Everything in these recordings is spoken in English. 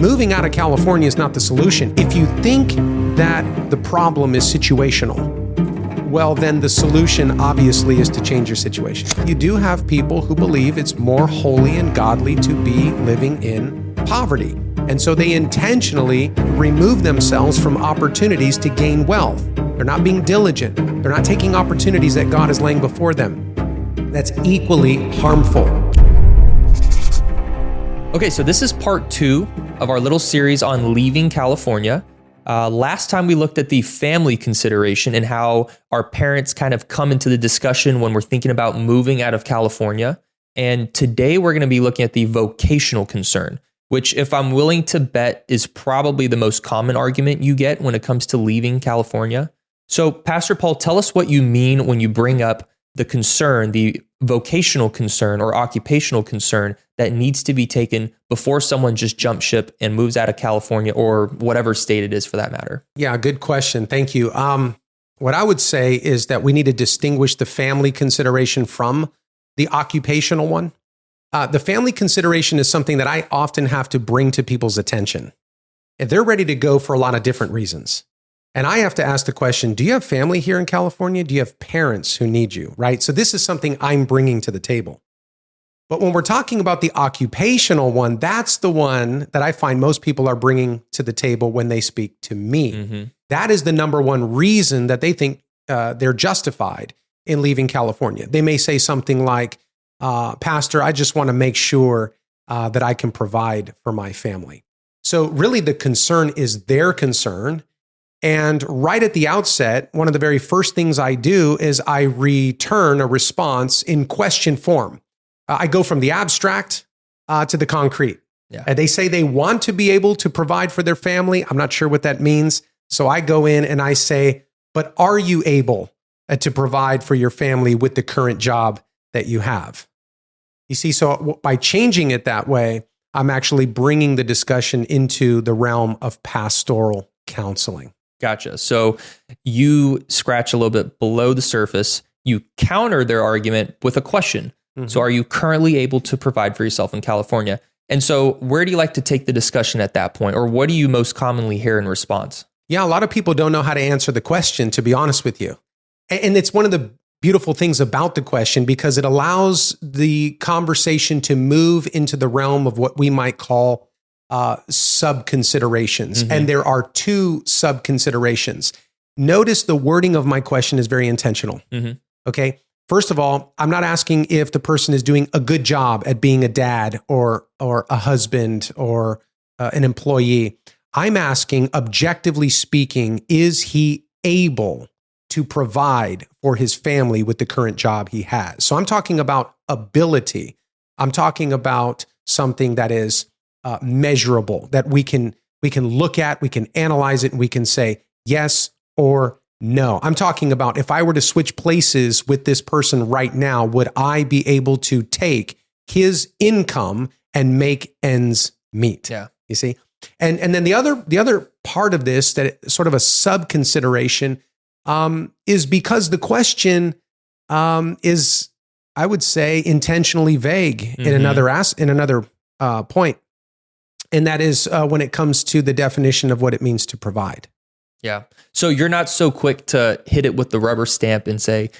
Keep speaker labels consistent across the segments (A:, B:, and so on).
A: moving out of California is not the solution. If you think that the problem is situational, well, then the solution obviously is to change your situation. You do have people who believe it's more holy and godly to be living in poverty. And so they intentionally remove themselves from opportunities to gain wealth. They're not being diligent, they're not taking opportunities that God is laying before them. That's equally harmful.
B: Okay, so this is part two of our little series on leaving California. Uh, last time we looked at the family consideration and how our parents kind of come into the discussion when we're thinking about moving out of California. And today we're going to be looking at the vocational concern, which, if I'm willing to bet, is probably the most common argument you get when it comes to leaving California. So, Pastor Paul, tell us what you mean when you bring up the concern, the vocational concern or occupational concern that needs to be taken before someone just jumps ship and moves out of California or whatever state it is for that matter?
A: Yeah, good question. Thank you. Um, what I would say is that we need to distinguish the family consideration from the occupational one. Uh, the family consideration is something that I often have to bring to people's attention. If they're ready to go for a lot of different reasons. And I have to ask the question Do you have family here in California? Do you have parents who need you? Right. So this is something I'm bringing to the table. But when we're talking about the occupational one, that's the one that I find most people are bringing to the table when they speak to me. Mm-hmm. That is the number one reason that they think uh, they're justified in leaving California. They may say something like, uh, Pastor, I just want to make sure uh, that I can provide for my family. So, really, the concern is their concern. And right at the outset, one of the very first things I do is I return a response in question form. Uh, I go from the abstract uh, to the concrete. Yeah. And they say they want to be able to provide for their family. I'm not sure what that means. So I go in and I say, but are you able uh, to provide for your family with the current job that you have? You see, so by changing it that way, I'm actually bringing the discussion into the realm of pastoral counseling.
B: Gotcha. So you scratch a little bit below the surface. You counter their argument with a question. Mm-hmm. So, are you currently able to provide for yourself in California? And so, where do you like to take the discussion at that point? Or what do you most commonly hear in response?
A: Yeah, a lot of people don't know how to answer the question, to be honest with you. And it's one of the beautiful things about the question because it allows the conversation to move into the realm of what we might call uh, sub considerations. Mm-hmm. And there are two sub considerations. Notice the wording of my question is very intentional. Mm-hmm. Okay. First of all, I'm not asking if the person is doing a good job at being a dad or or a husband or uh, an employee. I'm asking objectively speaking, is he able to provide for his family with the current job he has? So I'm talking about ability. I'm talking about something that is uh, measurable that we can we can look at, we can analyze it, and we can say yes or no, I'm talking about if I were to switch places with this person right now, would I be able to take his income and make ends meet?
B: Yeah.
A: You see? And and then the other the other part of this that sort of a sub consideration um, is because the question um, is, I would say, intentionally vague mm-hmm. in another as in another uh, point, and that is uh, when it comes to the definition of what it means to provide.
B: Yeah. So you're not so quick to hit it with the rubber stamp and say,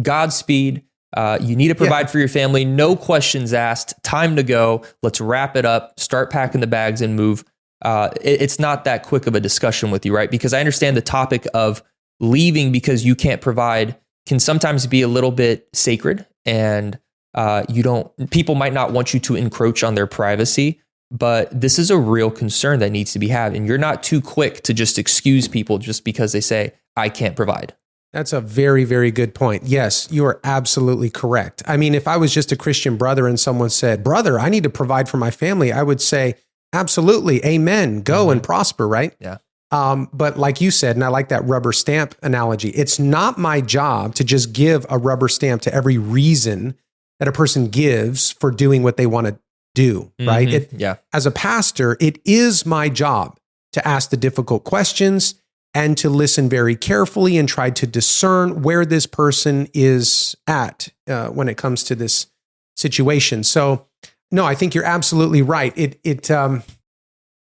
B: Godspeed. Uh, you need to provide yeah. for your family. No questions asked. Time to go. Let's wrap it up. Start packing the bags and move. Uh, it, it's not that quick of a discussion with you, right? Because I understand the topic of leaving because you can't provide can sometimes be a little bit sacred and uh, you don't people might not want you to encroach on their privacy but this is a real concern that needs to be had. And you're not too quick to just excuse people just because they say, I can't provide.
A: That's a very, very good point. Yes, you are absolutely correct. I mean, if I was just a Christian brother and someone said, Brother, I need to provide for my family, I would say, Absolutely, amen, go mm-hmm. and prosper, right?
B: Yeah.
A: Um, but like you said, and I like that rubber stamp analogy, it's not my job to just give a rubber stamp to every reason that a person gives for doing what they want to do, mm-hmm. right? It,
B: yeah.
A: As a pastor, it is my job to ask the difficult questions and to listen very carefully and try to discern where this person is at uh, when it comes to this situation. So, no, I think you're absolutely right. It it um,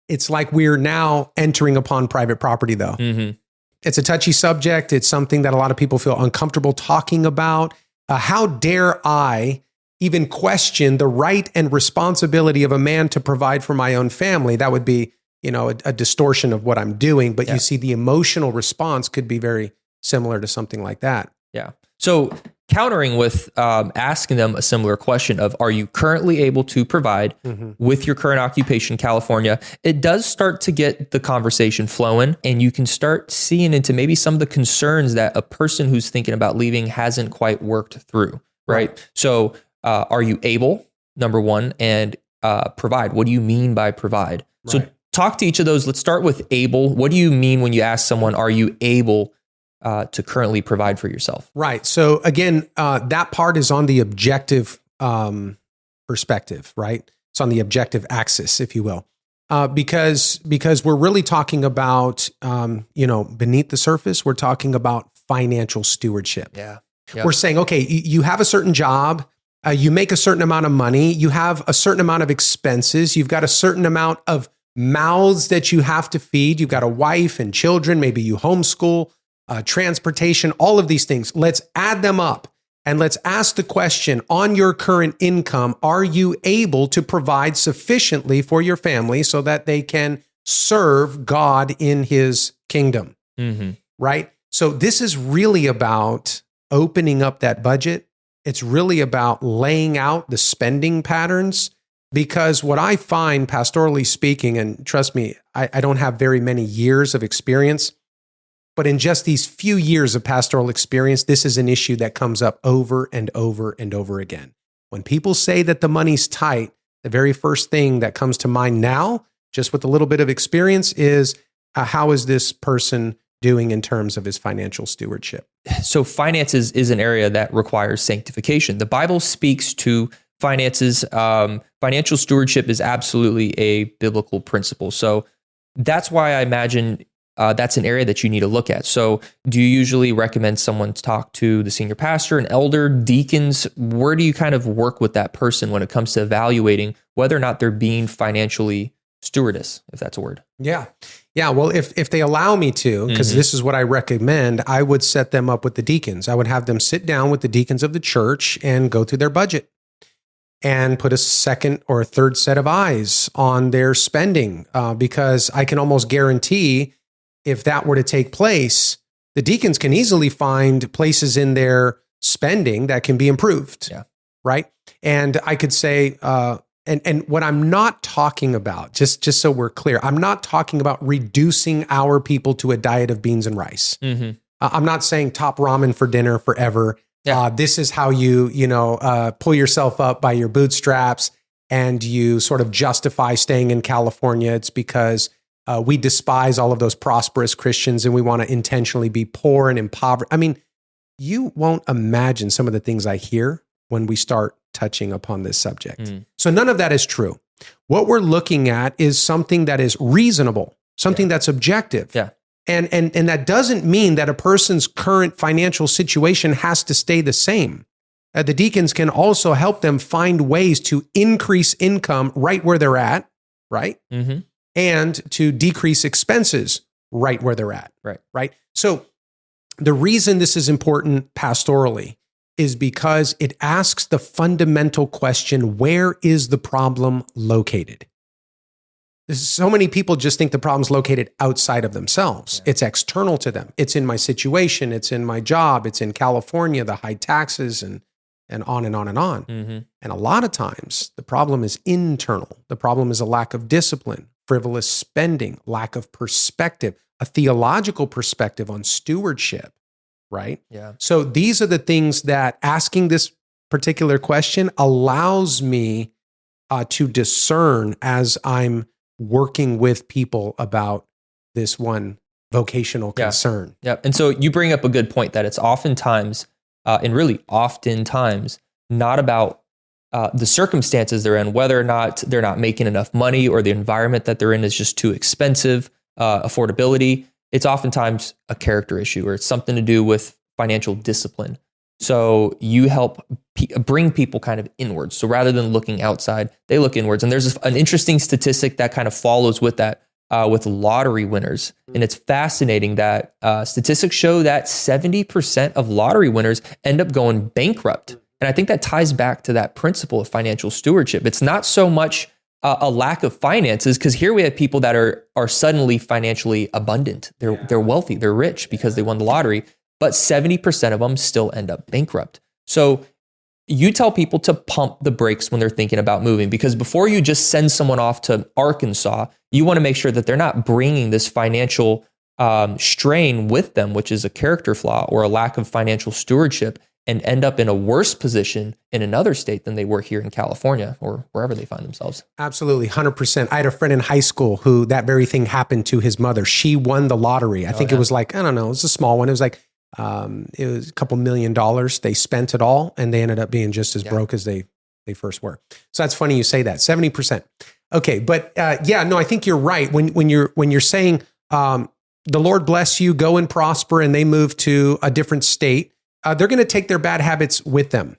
A: it's like we're now entering upon private property, though.
B: Mm-hmm.
A: It's a touchy subject. It's something that a lot of people feel uncomfortable talking about. Uh, how dare I even question the right and responsibility of a man to provide for my own family? That would be, you know, a, a distortion of what I'm doing. But
B: Yeah.
A: you see, the emotional response could be very similar to something like that.
B: Yeah. So countering with um, asking them a similar question of Are you currently able to provide with your current occupation, California? It does start to get the conversation flowing, and you can start seeing into maybe some of the concerns that a person who's thinking about leaving hasn't quite worked through, right? So, uh, are you able, number one, and uh, provide? What do you mean by provide? So, talk to each of those. Let's start with able. What do you mean when you ask someone, Are you able? Uh, to currently provide for yourself.
A: Right. So again, uh, that part is on the objective um, perspective, right? It's on the objective axis, if you will, uh, because because we're really talking about um, you know beneath the surface, we're talking about financial stewardship.
B: Yeah. Yep.
A: We're saying, okay, you, you have a certain job, uh, you make a certain amount of money, you have a certain amount of expenses, you've got a certain amount of mouths that you have to feed, you've got a wife and children, maybe you homeschool, uh, transportation, all of these things. Let's add them up and let's ask the question on your current income, are you able to provide sufficiently for your family so that they can serve God in his kingdom?
B: Mm-hmm.
A: right? So this is really about opening up that budget. It's really about laying out the spending patterns because what I find, pastorally speaking, and trust me, I, I don't have very many years of experience, but in just these few years of pastoral experience, this is an issue that comes up over and over and over again. When people say that the money's tight, the very first thing that comes to mind now, just with a little bit of experience, is uh, how is this person doing in terms of his financial stewardship?
B: So finances is an area that requires sanctification. The Bible speaks to finances. Um, financial stewardship is absolutely a biblical principle. So that's why I imagine uh, that's an area that you need to look at. So, do you usually recommend someone to talk to the senior pastor, an elder, deacons? Where do you kind of work with that person when it comes to evaluating whether or not they're being financially stewardess, if that's a word?
A: Yeah. Yeah. Well, if, if they allow me to, because
B: Mhm.
A: this is what I recommend, I would set them up with the deacons. I would have them sit down with the deacons of the church and go through their budget and put a second or a third set of eyes on their spending. Uh, because I can almost guarantee if that were to take place, the deacons can easily find places in their spending that can be improved.
B: Yeah.
A: Right. And I could say, uh, and and what I'm not talking about, just just so we're clear, I'm not talking about reducing our people to a diet of beans and rice.
B: Mm-hmm.
A: Uh, I'm not saying top ramen for dinner forever.
B: Yeah.
A: Uh, this is how you you know uh, pull yourself up by your bootstraps and you sort of justify staying in California. It's because uh, we despise all of those prosperous Christians and we want to intentionally be poor and impoverished. I mean, you won't imagine some of the things I hear when we start touching upon this subject.
B: Mm.
A: So none of that is true. What we're looking at is something that is reasonable, something that's objective.
B: Yeah.
A: And, and, and that doesn't mean that a person's current financial situation has to stay the same. Uh, the deacons can also help them find ways to increase income right where they're at, right?
B: Mm-hmm.
A: and to decrease expenses right where they're at.
B: Right.
A: Right. So the reason this is important pastorally is because it asks the fundamental question where is the problem located? So many people just think the problem's located outside of themselves.
B: Yeah.
A: It's external to them. It's in my situation, it's in my job, it's in California, the high taxes and and on and on and on.
B: Mm-hmm.
A: And a lot of times the problem is internal. The problem is a lack of discipline, frivolous spending, lack of perspective, a theological perspective on stewardship, right?
B: Yeah.
A: So these are the things that asking this particular question allows me uh, to discern as I'm working with people about this one vocational
B: Yeah.
A: concern.
B: Yeah. And so you bring up a good point that it's oftentimes, uh, and really oftentimes, not about uh, the circumstances they're in, whether or not they're not making enough money or the environment that they're in is just too expensive, uh, affordability. It's oftentimes a character issue or it's something to do with financial discipline. So you help bring people kind of inwards. So rather than looking outside, they look inwards. And there's an interesting statistic that kind of follows with that uh, with lottery winners. And it's fascinating that uh, statistics show that 70% of lottery winners end up going bankrupt. And I think that ties back to that principle of financial stewardship. It's not so much uh, a lack of finances because here we have people that are are suddenly financially abundant. They're they're wealthy, they're rich because they won the lottery, but 70% of them still end up bankrupt. So you tell people to pump the brakes when they're thinking about moving because before you just send someone off to Arkansas, you want to make sure that they're not bringing this financial um, strain with them, which is a character flaw or a lack of financial stewardship, and end up in a worse position in another state than they were here in California or wherever they find themselves.
A: Absolutely, 100%. I had a friend in high school who that very thing happened to his mother. She won the lottery. I oh, think yeah. it was like, I don't know, it was a small one. It was like, um, it was a couple million dollars. They spent it all and they ended up being just as yeah. broke as they, they first were. So that's funny you say that 70%. Okay. But uh, yeah, no, I think you're right. When, when you're, when you're saying, um, the Lord bless you, go and prosper, and they move to a different state uh, they're going to take their bad habits with them.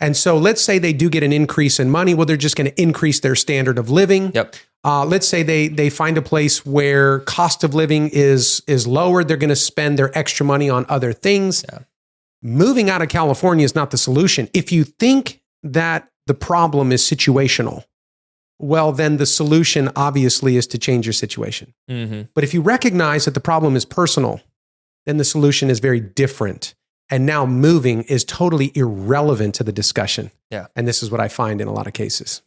A: And so let's say they do get an increase in money. Well, they're just going to increase their standard of living.
B: Yep.
A: Uh, let's say they they find a place where cost of living is is lower. They're going to spend their extra money on other things. Yeah. Moving out of California is not the solution. If you think that the problem is situational, well, then the solution obviously is to change your situation. Mm-hmm. But if you recognize that the problem is personal, then the solution is very different and now moving is totally irrelevant to the discussion.
B: Yeah.
A: And this is what I find in a lot of cases.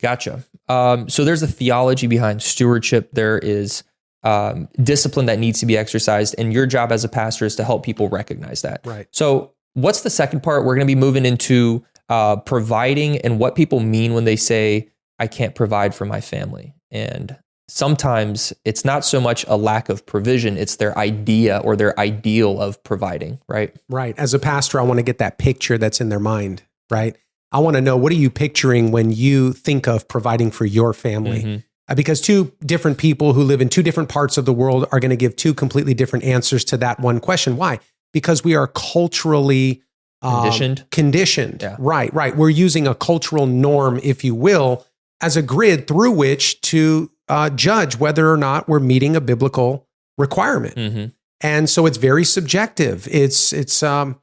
B: Gotcha. Um, so there's a theology behind stewardship. There is um, discipline that needs to be exercised, and your job as a pastor is to help people recognize that.
A: Right.
B: So what's the second part? We're going to be moving into uh, providing and what people mean when they say, "I can't provide for my family." And sometimes it's not so much a lack of provision, it's their idea or their ideal of providing, right?
A: Right. As a pastor, I want to get that picture that's in their mind, right? I want to know what are you picturing when you think of providing for your family? Mm-hmm. Uh, because two different people who live in two different parts of the world are going to give two completely different answers to that one question. Why? Because we are culturally
B: um, conditioned.
A: Conditioned. Yeah. Right, right. We're using a cultural norm, if you will, as a grid through which to uh, judge whether or not we're meeting a biblical requirement. Mm-hmm. And so it's very subjective. It's it's um,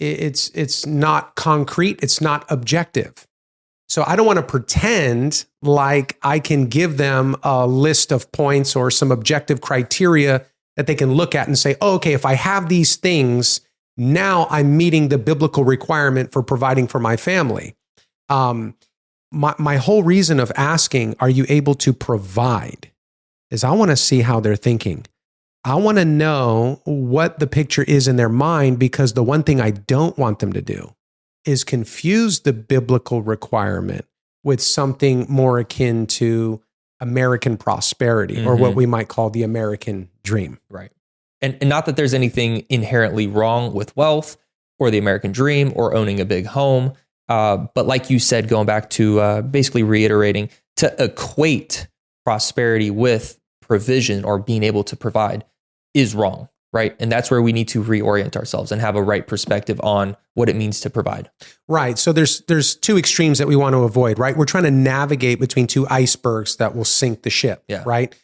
A: it's it's not concrete. It's not objective. So I don't want to pretend like I can give them a list of points or some objective criteria that they can look at and say, oh, okay, if I have these things, now I'm meeting the biblical requirement for providing for my family. Um, my, my whole reason of asking, are you able to provide? Is I want to see how they're thinking. I want to know what the picture is in their mind because the one thing I don't want them to do is confuse the biblical requirement with something more akin to American prosperity mm-hmm. or what mm-hmm. we might call the American dream.
B: Right. And, and not that there's anything inherently wrong with wealth or the American dream or owning a big home. Uh, but like you said, going back to uh, basically reiterating, to equate prosperity with provision or being able to provide is wrong, right? And that's where we need to reorient ourselves and have a right perspective on what it means to provide.
A: Right. So there's there's two extremes that we want to avoid, right? We're trying to navigate between two icebergs that will sink the ship,
B: yeah.
A: right?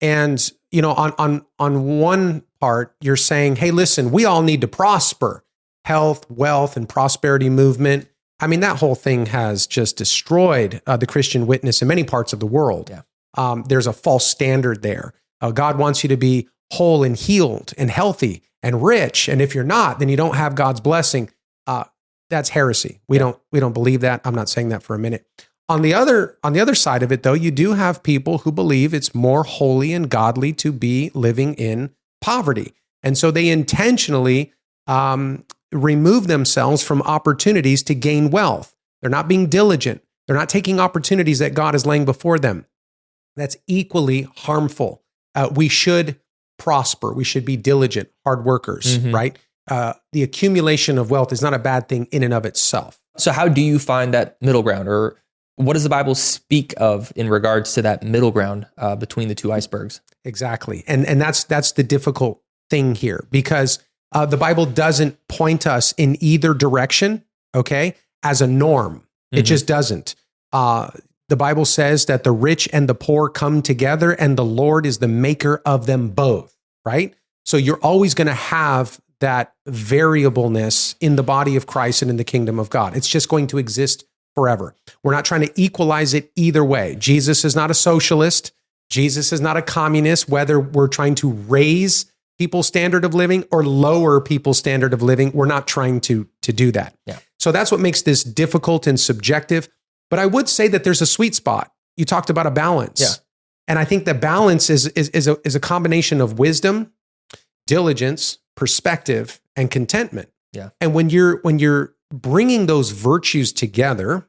A: And you know, on on on one part, you're saying, "Hey, listen, we all need to prosper." Health, wealth, and prosperity movement I mean, that whole thing has just destroyed uh, the Christian witness in many parts of the world.
B: Yeah.
A: Um, there's a false standard there. Uh, God wants you to be whole and healed and healthy and rich, and if you're not, then you don't have God's blessing. Uh, that's heresy. We yeah. don't we don't believe that. I'm not saying that for a minute. On the other on the other side of it, though, you do have people who believe it's more holy and godly to be living in poverty, and so they intentionally um, remove themselves from opportunities to gain wealth. They're not being diligent. They're not taking opportunities that God is laying before them. That's equally harmful. Uh, we should prosper. We should be diligent, hard workers, mm-hmm. right? Uh, the accumulation of wealth is not a bad thing in and of itself.
B: So, how do you find that middle ground, or what does the Bible speak of in regards to that middle ground uh, between the two icebergs?
A: Exactly, and and that's that's the difficult thing here because Uh, the Bible doesn't point us in either direction, okay, as a norm. It
B: Mhm.
A: just doesn't. Uh, the Bible says that the rich and the poor come together, and the Lord is the maker of them both, right? So you're always going to have that variableness in the body of Christ and in the kingdom of God. It's just going to exist forever. We're not trying to equalize it either way. Jesus is not a socialist. Jesus is not a communist, whether we're trying to raise people's standard of living or lower people's standard of living. We're not trying to, to do that.
B: Yeah.
A: So that's what makes this difficult and subjective. But I would say that there's a sweet spot. You talked about a balance.
B: Yeah.
A: And I think the balance is, is, is, a, is a combination of wisdom, diligence, perspective, and contentment.
B: Yeah.
A: And when you're when you're bringing those virtues together,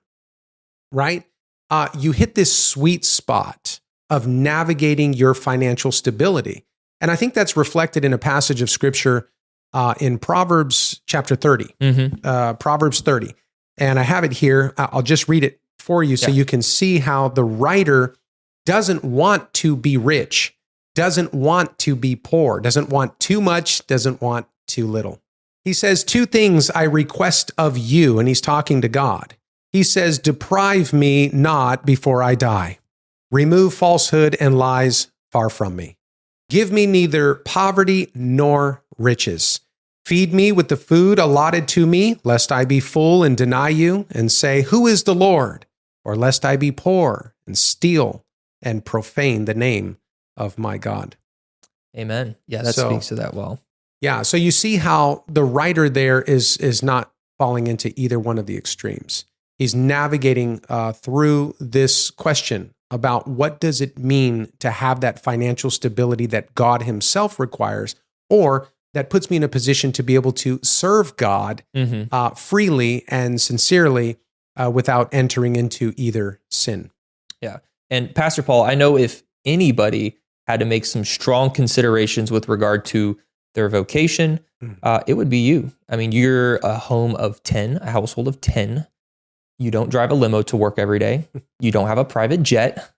A: right? Uh, you hit this sweet spot of navigating your financial stability. And I think that's reflected in a passage of scripture uh, in Proverbs chapter 30,
B: Mm-hmm.
A: uh, Proverbs 30. And I have it here. I'll just read it for you so
B: Yeah.
A: you can see how the writer doesn't want to be rich, doesn't want to be poor, doesn't want too much, doesn't want too little. He says, Two things I request of you. And he's talking to God. He says, Deprive me not before I die. Remove falsehood and lies far from me. Give me neither poverty nor riches. Feed me with the food allotted to me, lest I be full and deny you and say, Who is the Lord? Or lest I be poor and steal and profane the name of my God.
B: Amen. Yeah, that
A: So-
B: speaks to that well.
A: Yeah, so you see how the writer there is is not falling into either one of the extremes. He's navigating uh, through this question about what does it mean to have that financial stability that God Himself requires, or that puts me in a position to be able to serve God
B: Mm-hmm.
A: uh, freely and sincerely uh, without entering into either sin. Yeah.
B: And Pastor Paul, I know if anybody had to make some strong considerations with regard to their vocation,
A: Mm.
B: uh, it would be you. I mean, you're a home of 10, a household of 10. You don't drive a limo to work every day. You don't have a private jet.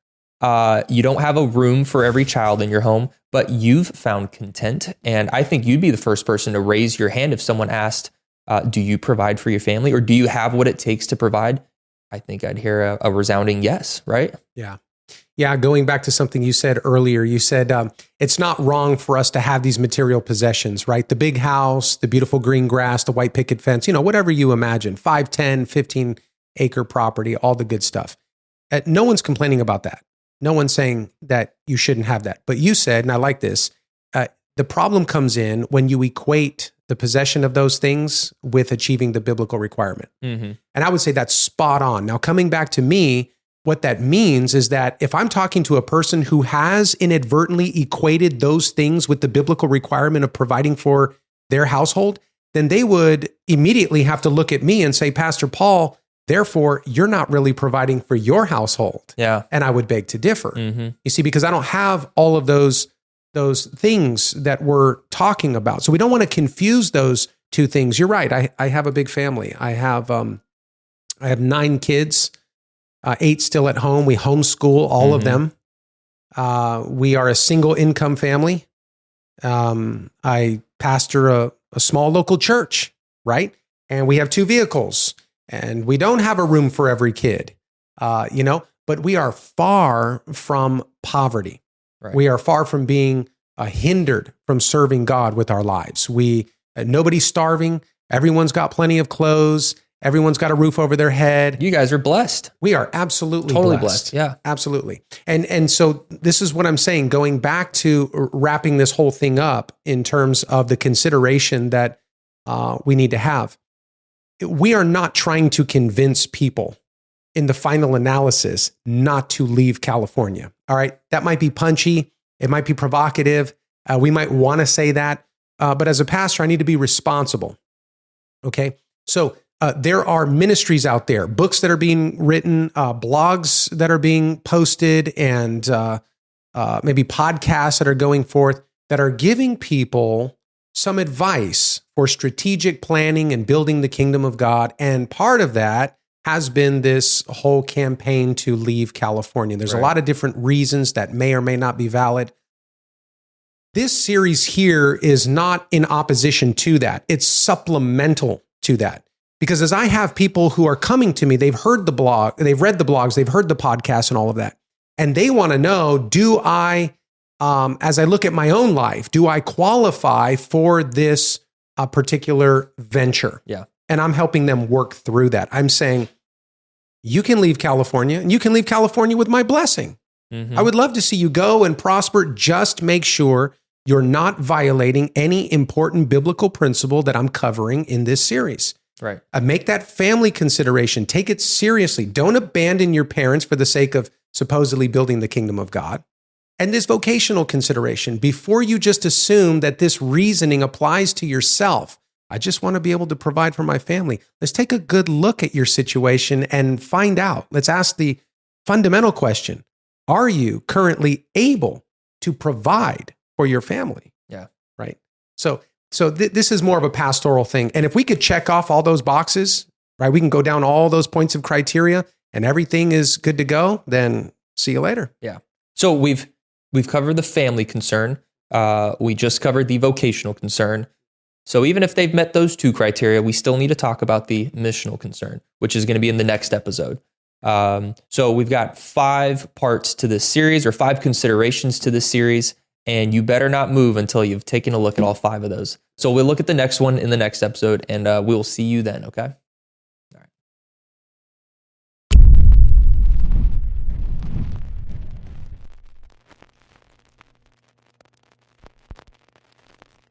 B: Uh, you don't have a room for every child in your home, but you've found content. And I think you'd be the first person to raise your hand if someone asked, uh, Do you provide for your family or do you have what it takes to provide? I think I'd hear a, a resounding yes, right?
A: Yeah, Yeah, going back to something you said earlier, you said um, it's not wrong for us to have these material possessions, right? The big house, the beautiful green grass, the white picket fence, you know, whatever you imagine 5, 10, 15 acre property, all the good stuff. Uh, no one's complaining about that. No one's saying that you shouldn't have that. But you said, and I like this, uh, the problem comes in when you equate the possession of those things with achieving the biblical requirement.
B: Mm-hmm.
A: And I would say that's spot on. Now, coming back to me, what that means is that if I'm talking to a person who has inadvertently equated those things with the biblical requirement of providing for their household, then they would immediately have to look at me and say, Pastor Paul, therefore, you're not really providing for your household.
B: Yeah.
A: And I would beg to differ.
B: Mm-hmm.
A: You see, because I don't have all of those those things that we're talking about. So we don't want to confuse those two things. You're right. I, I have a big family. I have um I have nine kids, uh, eight still at home. We homeschool all of
B: Mhm.
A: them. Uh, we are a single income family. Um, I pastor a, a small local church, right? And we have two vehicles, and we don't have a room for every kid, uh, you know, but we are far from poverty.
B: Right.
A: We are far from being uh, hindered from serving God with our lives. We uh, nobody's starving. Everyone's got plenty of clothes. Everyone's got a roof over their head.
B: You guys are blessed.
A: We are absolutely
B: Totally
A: blessed.
B: blessed. Yeah.
A: Absolutely. And and so this is what I'm saying going back to wrapping this whole thing up in terms of the consideration that uh, we need to have. We are not trying to convince people in the final analysis not to leave California. All right. That might be punchy. It might be provocative. Uh, we might want to say that. Uh, but as a pastor, I need to be responsible. Okay. So uh, there are ministries out there, books that are being written, uh, blogs that are being posted, and uh, uh, maybe podcasts that are going forth that are giving people some advice for strategic planning and building the kingdom of God. And part of that has been this whole campaign to leave California. There's
B: Right.
A: a lot of different reasons that may or may not be valid. this series here is not in opposition to that. It's supplemental to that. Because as I have people who are coming to me, they've heard the blog, they've read the blogs, they've heard the podcast and all of that. And they want to know do I, um, as I look at my own life, do I qualify for this uh, particular venture?
B: Yeah.
A: And I'm helping them work through that. I'm saying, you can leave California and you can leave California with my blessing.
B: Mhm.
A: I would love to see you go and prosper. Just make sure you're not violating any important biblical principle that I'm covering in this series.
B: right.
A: Uh, make that family consideration. Take it seriously. Don't abandon your parents for the sake of supposedly building the kingdom of God. And this vocational consideration, before you just assume that this reasoning applies to yourself, I just want to be able to provide for my family. Let's take a good look at your situation and find out. Let's ask the fundamental question Are you currently able to provide for your family?
B: Yeah.
A: Right. So, so th- this is more of a pastoral thing. And if we could check off all those boxes, right, we can go down all those points of criteria and everything is good to go, then see you later. Yeah.
B: So we've we've covered the family concern. Uh, we just covered the vocational concern. So even if they've met those two criteria, we still need to talk about the missional concern, which is going to be in the next episode. Um, so we've got five parts to this series, or five considerations to this series, and you better not move until you've taken a look at all five of those. So we'll look at the next one in the next episode, and uh, we'll see you then. Okay.